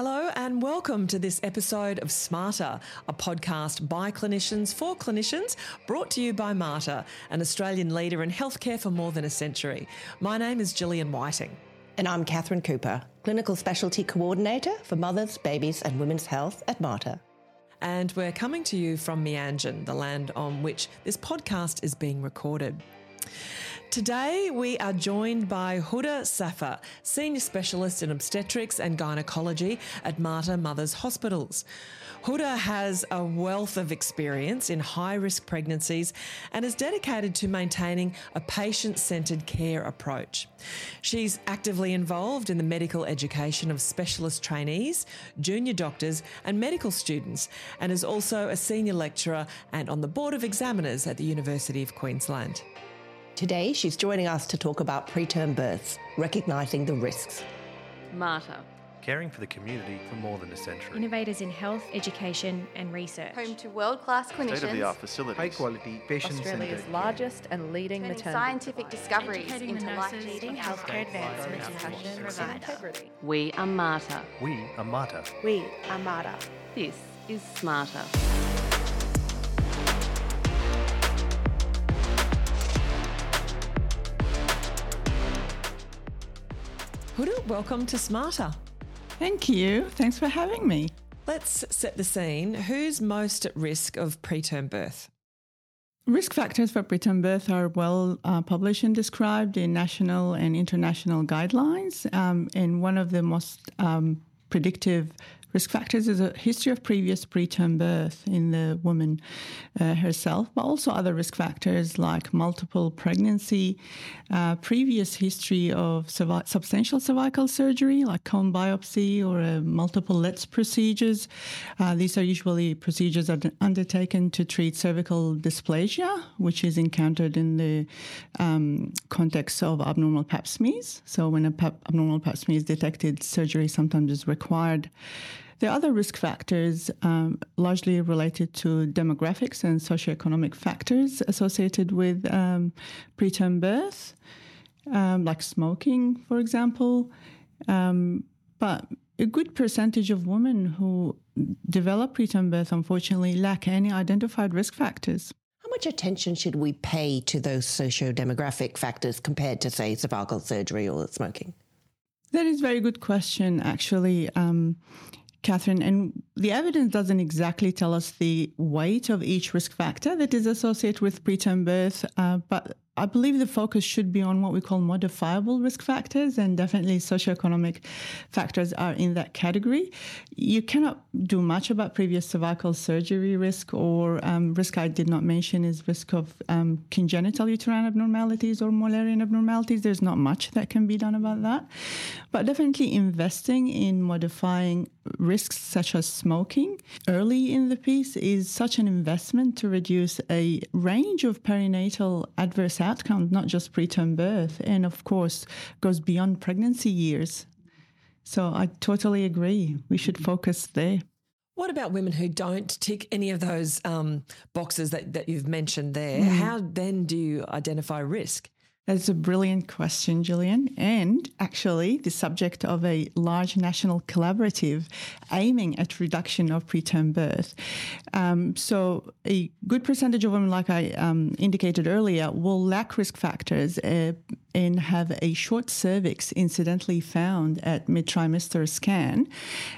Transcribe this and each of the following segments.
Hello, and welcome to this episode of sMater, a podcast by clinicians for clinicians, brought to you by Mater, an Australian leader in healthcare for more than a century. My name is Gillian Whiting. And I'm Catherine Cooper, Clinical Specialty Coordinator for Mothers, Babies and Women's Health at Mater. And we're coming to you from Mianjin, the land on which this podcast is being recorded. Today, we are joined by Huda Safa, Senior Specialist in Obstetrics and Gynecology at Mater Mothers Hospitals. Huda has a wealth of experience in high risk pregnancies and is dedicated to maintaining a patient centred care approach. She's actively involved in the medical education of specialist trainees, junior doctors, and medical students, and is also a senior lecturer and on the Board of Examiners at the University of Queensland. Today, she's joining us to talk about preterm births, recognising the risks. Mater. Caring for the community for more than a century. Innovators in health, education, and research. Home to world class clinicians. State of the art facilities. High quality patient Australia's largest and leading turning maternity. scientific discoveries Educating into the life nurses changing in healthcare advancements and passion. We are Mater. We are Mater. We are Mater. This is sMater. Huda, welcome to sMater. Thank you. Thanks for having me. Let's set the scene. Who's most at risk of preterm birth? Risk factors for preterm birth are well uh, published and described in national and international guidelines. Um, and one of the most um, predictive risk factors is a history of previous preterm birth in the woman uh, herself, but also other risk factors like multiple pregnancy, uh, previous history of substantial cervical surgery like cone biopsy or uh, multiple LLETZ procedures. Uh, these are usually procedures that are undertaken to treat cervical dysplasia, which is encountered in the um, context of abnormal pap smears. So when a pap- abnormal pap smear is detected, surgery sometimes is required. There are other risk factors, um, largely related to demographics and socioeconomic factors associated with um, preterm birth, um, like smoking, for example. Um, but a good percentage of women who develop preterm birth, unfortunately, lack any identified risk factors. How much attention should we pay to those socio-demographic factors compared to, say, cervical surgery or smoking? That is a very good question, actually. Um, Catherine, and the evidence doesn't exactly tell us the weight of each risk factor that is associated with preterm birth, uh, but I believe the focus should be on what we call modifiable risk factors, and definitely socioeconomic factors are in that category. You cannot do much about previous cervical surgery risk, or um, risk I did not mention is risk of um, congenital uterine abnormalities or Mullerian abnormalities. There's not much that can be done about that, but definitely investing in modifying risks such as smoking early in the piece is such an investment to reduce a range of perinatal adverse outcomes, not just preterm birth, and of course goes beyond pregnancy years. So I totally agree. We should focus there. What about women who don't tick any of those um, boxes that, that you've mentioned there? How then do you identify risk? That's a brilliant question, Gillian, and actually the subject of a large national collaborative aiming at reduction of preterm birth. Um, so, a good percentage of women, like I um, indicated earlier, will lack risk factors uh, and have a short cervix incidentally found at mid trimester scan.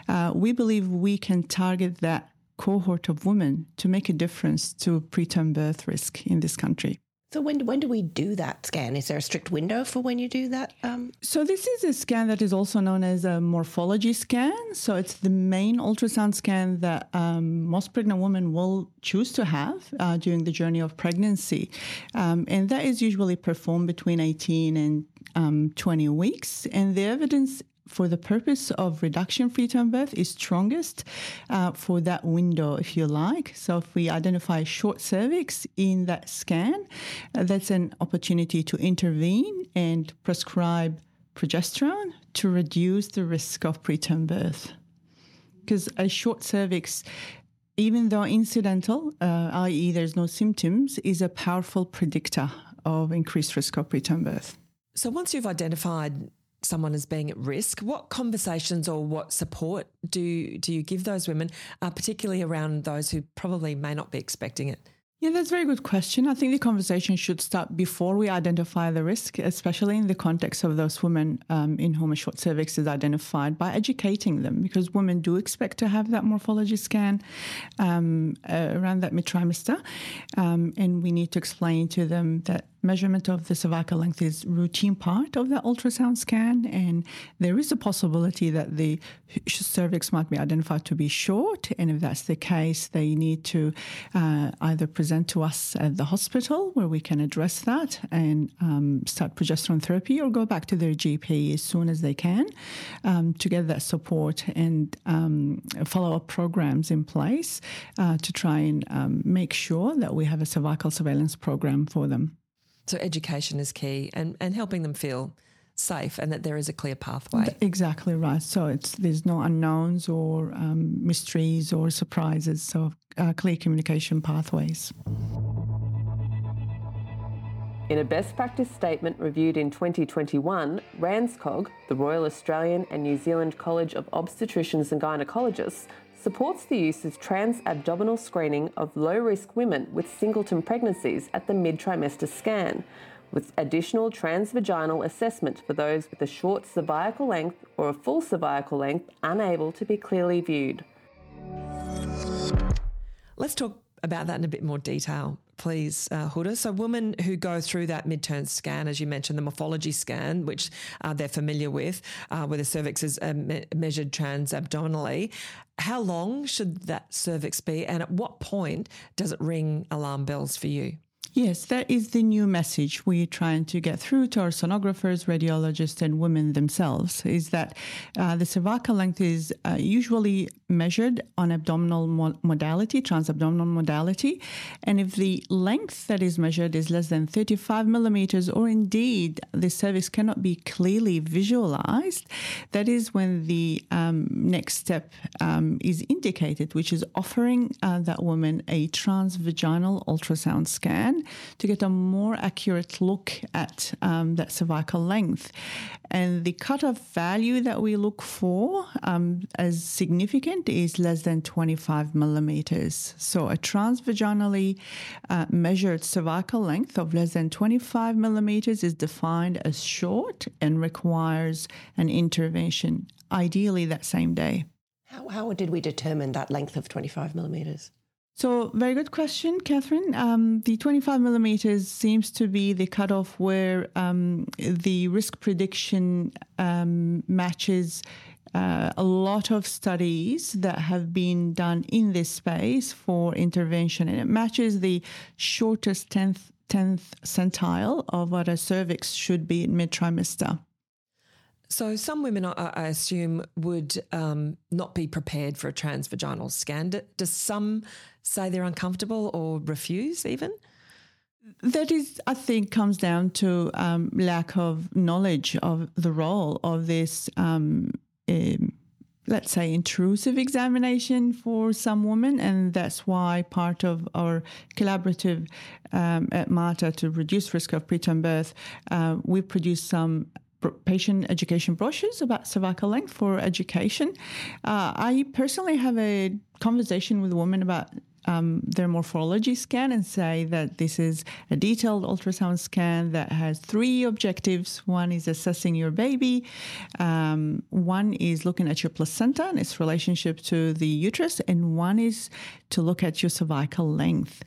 Uh, we believe we can target that cohort of women to make a difference to preterm birth risk in this country. So when when do we do that scan? Is there a strict window for when you do that? Um, So this is a scan that is also known as a morphology scan. So it's the main ultrasound scan that um, most pregnant women will choose to have uh, during the journey of pregnancy, um, and that is usually performed between 18 and um, 20 weeks. And the evidence for the purpose of reduction preterm birth is strongest uh, for that window, if you like. So if we identify short cervix in that scan, uh, that's an opportunity to intervene and prescribe progesterone to reduce the risk of preterm birth. Because a short cervix, even though incidental, uh, i.e., there's no symptoms, is a powerful predictor of increased risk of preterm birth. So once you've identified someone as being at risk, what conversations or what support do do you give those women, uh, particularly around those who probably may not be expecting it? Yeah, that's a very good question. I think the conversation should start before we identify the risk, especially in the context of those women um, in whom a short cervix is identified, by educating them, because women do expect to have that morphology scan um, uh, around that mid trimester. Um, and we need to explain to them that measurement of the cervical length is routine part of the ultrasound scan, and there is a possibility that the cervix might be identified to be short. And if that's the case, they need to uh, either present to us at the hospital where we can address that and um, start progesterone therapy, or go back to their GP as soon as they can um, to get that support and um, follow up programs in place uh, to try and um, make sure that we have a cervical surveillance program for them. So education is key and, and helping them feel safe and that there is a clear pathway. Exactly right. So it's there's no unknowns or um, mysteries or surprises. So uh, clear communication pathways. In a best practice statement reviewed in 2021, RANZCOG, the Royal Australian and New Zealand College of Obstetricians and Gynecologists, supports the use of trans-abdominal screening of low-risk women with singleton pregnancies at the mid-trimester scan, with additional transvaginal assessment for those with a short cervical length or a full cervical length unable to be clearly viewed. Let's talk about that in a bit more detail, please, uh, Huda. So, women who go through that midterm scan, as you mentioned, the morphology scan, which uh, they're familiar with, uh, where the cervix is uh, me- measured transabdominally, how long should that cervix be, and at what point does it ring alarm bells for you? Yes, that is the new message we're trying to get through to our sonographers, radiologists, and women themselves is that uh, the cervical length is uh, usually measured on abdominal mo- modality, transabdominal modality. And if the length that is measured is less than 35 millimeters, or indeed the cervix cannot be clearly visualized, that is when the um, next step um, is indicated, which is offering uh, that woman a transvaginal ultrasound scan to get a more accurate look at um, that cervical length. And the cutoff value that we look for um, as significant is less than 25 millimeters. So a transvaginally uh, measured cervical length of less than 25 millimeters is defined as short and requires an intervention, ideally that same day. How, how did we determine that length of 25 millimeters? So, very good question, Catherine. Um, the 25 millimeters seems to be the cutoff where um, the risk prediction um, matches uh, a lot of studies that have been done in this space for intervention, and it matches the shortest 10th, 10th centile of what a cervix should be in mid trimester. So, some women, I, assume, would um, not be prepared for a transvaginal scan. Does some say they're uncomfortable or refuse even? That is, I think, comes down to um, lack of knowledge of the role of this, um, um, let's say, intrusive examination for some women. And that's why part of our collaborative um, at Mater to reduce risk of preterm birth, uh, we produce some patient education brochures about cervical length for education. Uh, I personally have a conversation with a woman about um, their morphology scan and say that this is a detailed ultrasound scan that has three objectives. One is assessing your baby, um, one is looking at your placenta and its relationship to the uterus, and one is to look at your cervical length.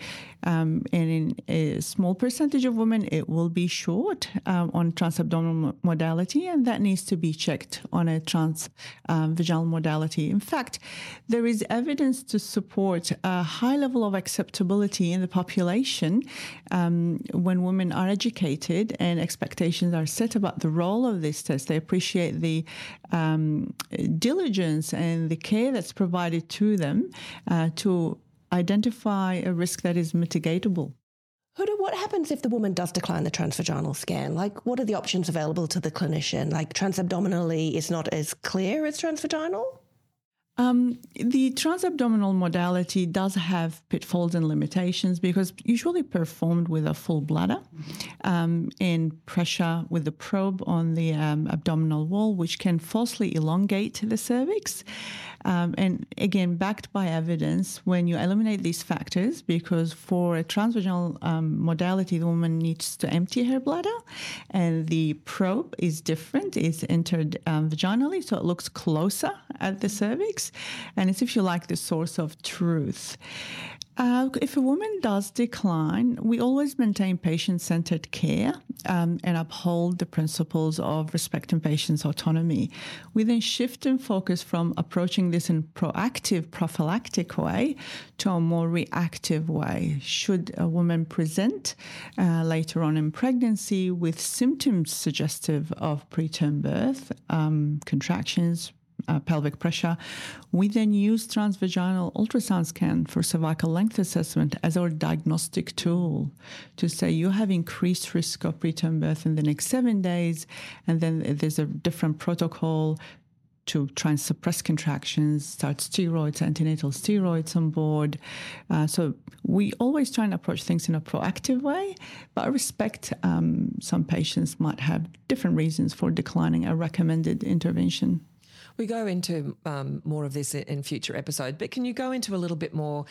Um, and in a small percentage of women, it will be short um, on transabdominal modality, and that needs to be checked on a transvaginal um, modality. In fact, there is evidence to support a high level of acceptability in the population um, when women are educated and expectations are set about the role of this test. They appreciate the um, diligence and the care that's provided to them uh, to identify a risk that is mitigatable. Huda, what happens if the woman does decline the transvaginal scan? Like, what are the options available to the clinician? Like, transabdominally is not as clear as transvaginal? Um, the transabdominal modality does have pitfalls and limitations because usually performed with a full bladder um, and pressure with the probe on the um, abdominal wall, which can falsely elongate the cervix. Um, and again, backed by evidence, when you eliminate these factors, because for a transvaginal um, modality, the woman needs to empty her bladder, and the probe is different. It's entered um, vaginally, so it looks closer at the cervix, and it's, if you like, the source of truth. Uh, if a woman does decline, we always maintain patient centered care um, and uphold the principles of respecting patients' autonomy. We then shift and focus from approaching this in proactive, prophylactic way to a more reactive way. Should a woman present uh, later on in pregnancy with symptoms suggestive of preterm birth, um, contractions, uh, pelvic pressure. We then use transvaginal ultrasound scan for cervical length assessment as our diagnostic tool to say you have increased risk of preterm birth in the next seven days, and then there's a different protocol to try and suppress contractions, start steroids, antenatal steroids on board. Uh, so we always try and approach things in a proactive way, but I respect um, some patients might have different reasons for declining a recommended intervention. We go into um, more of this in future episodes, but can you go into a little bit more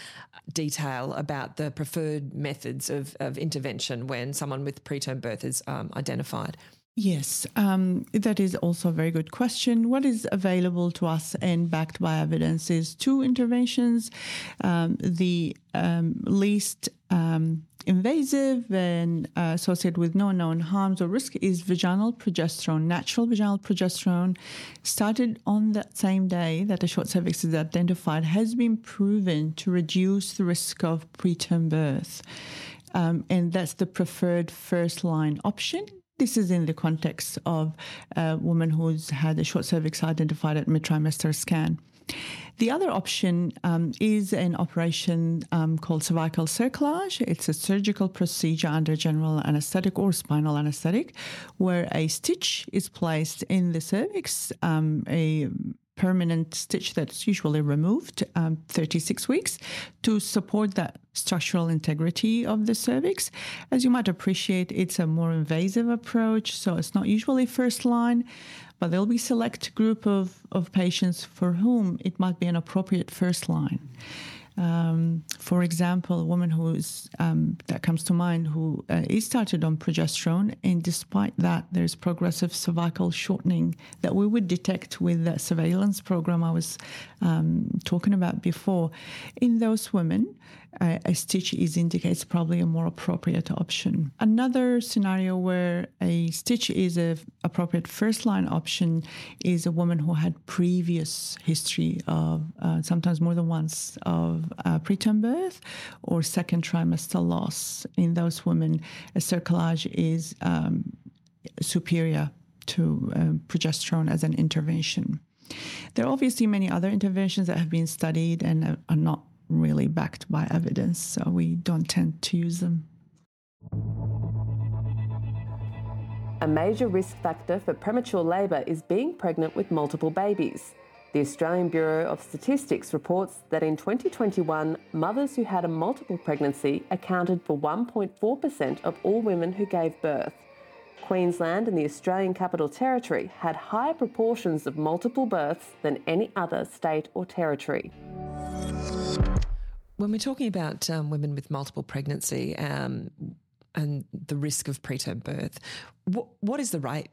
detail about the preferred methods of, of intervention when someone with preterm birth is um, identified? Yes, um, that is also a very good question. What is available to us and backed by evidence is two interventions. Um, the um, least um, invasive and uh, associated with no known harms or risk is vaginal progesterone. Natural vaginal progesterone, started on that same day that the short cervix is identified, has been proven to reduce the risk of preterm birth. Um, and that's the preferred first line option this is in the context of a woman who's had a short cervix identified at mid trimester scan. The other option um, is an operation um, called cervical cerclage. It's a surgical procedure under general anesthetic or spinal anesthetic, where a stitch is placed in the cervix, um, a permanent stitch that's usually removed um, 36 weeks to support that structural integrity of the cervix. As you might appreciate, it's a more invasive approach, so it's not usually first line, but there'll be select group of, of patients for whom it might be an appropriate first line. Um, for example, a woman who is um, that comes to mind who uh, is started on progesterone, and despite that, there's progressive cervical shortening that we would detect with that surveillance program I was um, talking about before. In those women, uh, a stitch is indicates probably a more appropriate option. Another scenario where a stitch is a appropriate first line option is a woman who had previous history of uh, sometimes more than once of uh, preterm birth or second trimester loss. In those women, a cerclage is um, superior to um, progesterone as an intervention. There are obviously many other interventions that have been studied and are not really backed by evidence, so we don't tend to use them. A major risk factor for premature labour is being pregnant with multiple babies. The Australian Bureau of Statistics reports that in 2021, mothers who had a multiple pregnancy accounted for 1.4% of all women who gave birth. Queensland and the Australian Capital Territory had higher proportions of multiple births than any other state or territory. When we're talking about um, women with multiple pregnancy um, and the risk of preterm birth, what, what is the rate?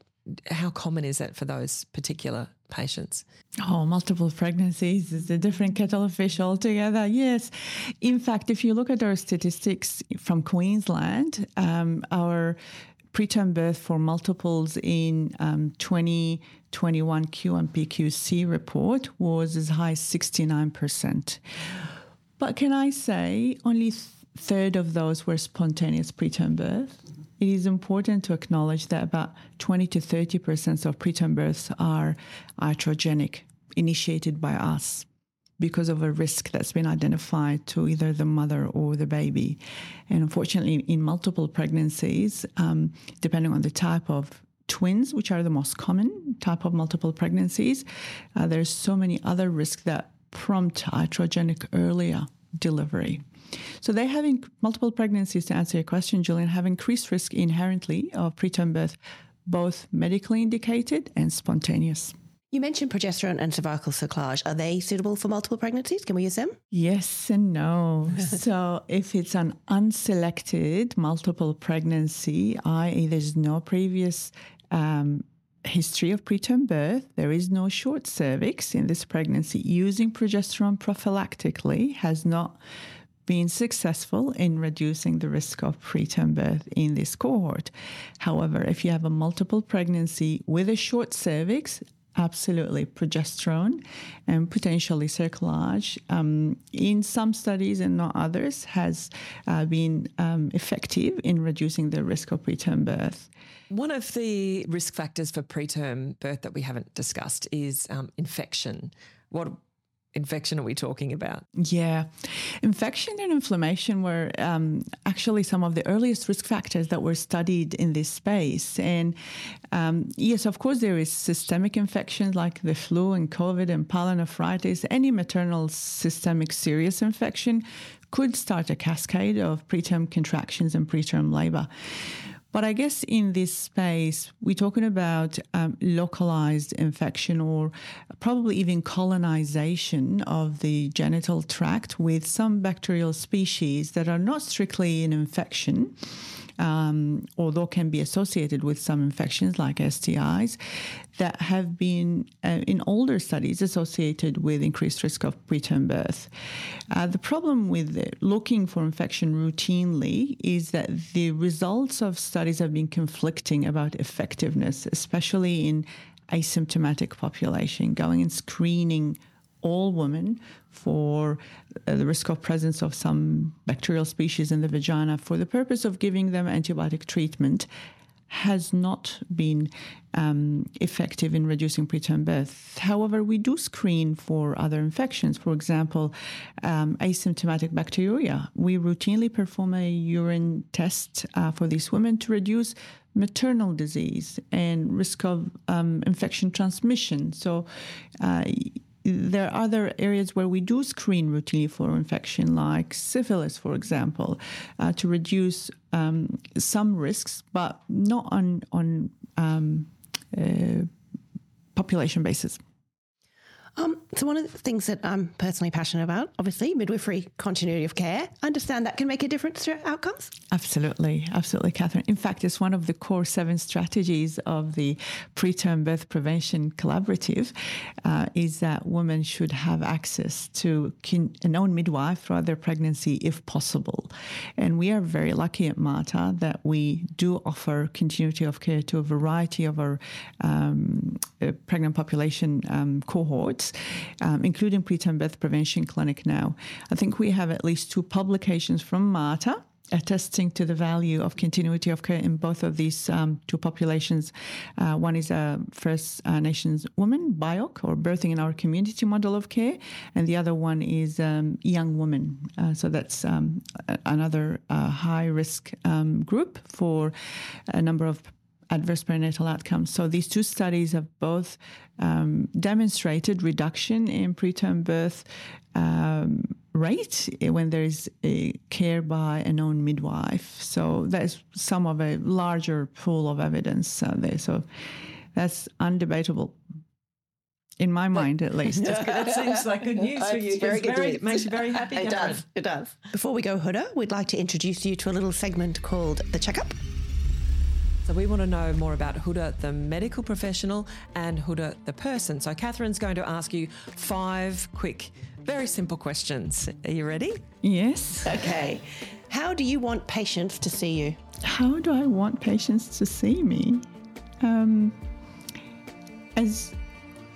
How common is that for those particular patients? Oh, multiple pregnancies is a different kettle of fish altogether. Yes. In fact, if you look at our statistics from Queensland, um, our preterm birth for multiples in um, 2021 QMPQC report was as high as 69%. But can I say only third of those were spontaneous preterm birth? It is important to acknowledge that about 20 to 30% of preterm births are iatrogenic, initiated by us because of a risk that's been identified to either the mother or the baby. And unfortunately, in multiple pregnancies, um, depending on the type of twins, which are the most common type of multiple pregnancies, uh, there's so many other risks that prompt iatrogenic earlier delivery. So they have multiple pregnancies, to answer your question, Gillian, have increased risk inherently of preterm birth, both medically indicated and spontaneous. You mentioned progesterone and cervical cerclage. Are they suitable for multiple pregnancies? Can we use them? Yes and no. so if it's an unselected multiple pregnancy, i.e., there's no previous um, history of preterm birth, there is no short cervix in this pregnancy, using progesterone prophylactically has not been successful in reducing the risk of preterm birth in this cohort. However, if you have a multiple pregnancy with a short cervix, absolutely progesterone and potentially cerclage um, in some studies and not others has uh, been um, effective in reducing the risk of preterm birth. One of the risk factors for preterm birth that we haven't discussed is um, infection. What infection are we talking about? Yeah. Infection and inflammation were um, actually some of the earliest risk factors that were studied in this space. And um, yes, of course, there is systemic infections like the flu and COVID and pyelonephritis. Any maternal systemic serious infection could start a cascade of preterm contractions and preterm labor. But I guess in this space, we're talking about um, localized infection or probably even colonization of the genital tract with some bacterial species that are not strictly an infection um, although can be associated with some infections like STIs, that have been uh, in older studies associated with increased risk of preterm birth. Uh, the problem with looking for infection routinely is that the results of studies have been conflicting about effectiveness, especially in asymptomatic population, going and screening all women for uh, the risk of presence of some bacterial species in the vagina for the purpose of giving them antibiotic treatment has not been um, effective in reducing preterm birth. However, we do screen for other infections. For example, um, asymptomatic bacteriuria. We routinely perform a urine test uh, for these women to reduce maternal disease and risk of um, infection transmission. So, uh, there are other areas where we do screen routinely for infection, like syphilis, for example, uh, to reduce um, some risks, but not on on um, uh, population basis. Um, so one of the things that I'm personally passionate about, obviously, midwifery continuity of care. I understand that can make a difference to outcomes. Absolutely, absolutely, Catherine. In fact, it's one of the core seven strategies of the preterm birth prevention collaborative. Uh, is that women should have access to a known midwife throughout their pregnancy, if possible. And we are very lucky at Mater that we do offer continuity of care to a variety of our um, uh, pregnant population um, cohorts um, including preterm birth prevention clinic now. I think we have at least two publications from Mater attesting to the value of continuity of care in both of these um, two populations. Uh, one is a First uh, Nations woman, BIOC, or birthing in our community model of care, and the other one is um, young woman. Uh, so that's um, another uh, high risk um, group for a number of adverse perinatal outcomes. So these two studies have both um, demonstrated reduction in preterm birth um, rate when there is a care by a known midwife. So that's some of a larger pool of evidence uh, there. So that's undebatable. In my mind, at least. that seems like good news for you. Very good very, news. Makes you very happy. It Catherine. does. It does. Before we go, Huda, we'd like to introduce you to a little segment called The Checkup. So we want to know more about Huda, the medical professional, and Huda, the person. So Catherine's going to ask you five quick, very simple questions. Are you ready? Yes. Okay. How do you want patients to see you? How do I want patients to see me? Um, as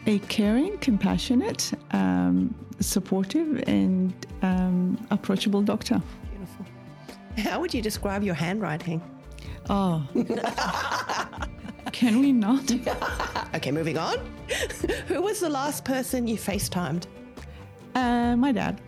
a caring, compassionate, um, supportive, and um, approachable doctor. Beautiful. How would you describe your handwriting? Oh. Can we not? Okay, moving on. Who was the last person you FaceTimed? Uh, my dad.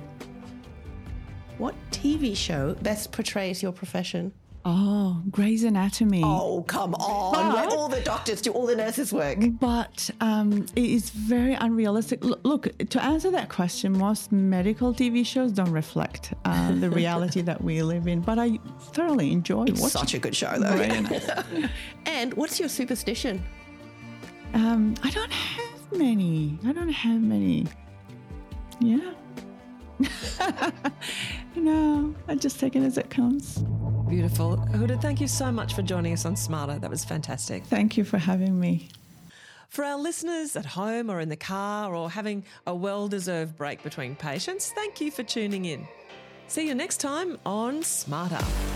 What TV show best portrays your profession? Oh, Grey's Anatomy. Oh, come on. Where all the doctors do all the nurses' work. But um, it is very unrealistic. L- look, to answer that question, most medical TV shows don't reflect uh, the reality that we live in. But I thoroughly enjoy watching. Such a good show, though. Grey Anatomy. And what's your superstition? um, I don't have many. I don't have many. Yeah. no, I just take it as it comes. Beautiful. Huda, thank you so much for joining us on sMater. That was fantastic. Thank you for having me. For our listeners at home or in the car or having a well deserved break between patients, thank you for tuning in. See you next time on sMater.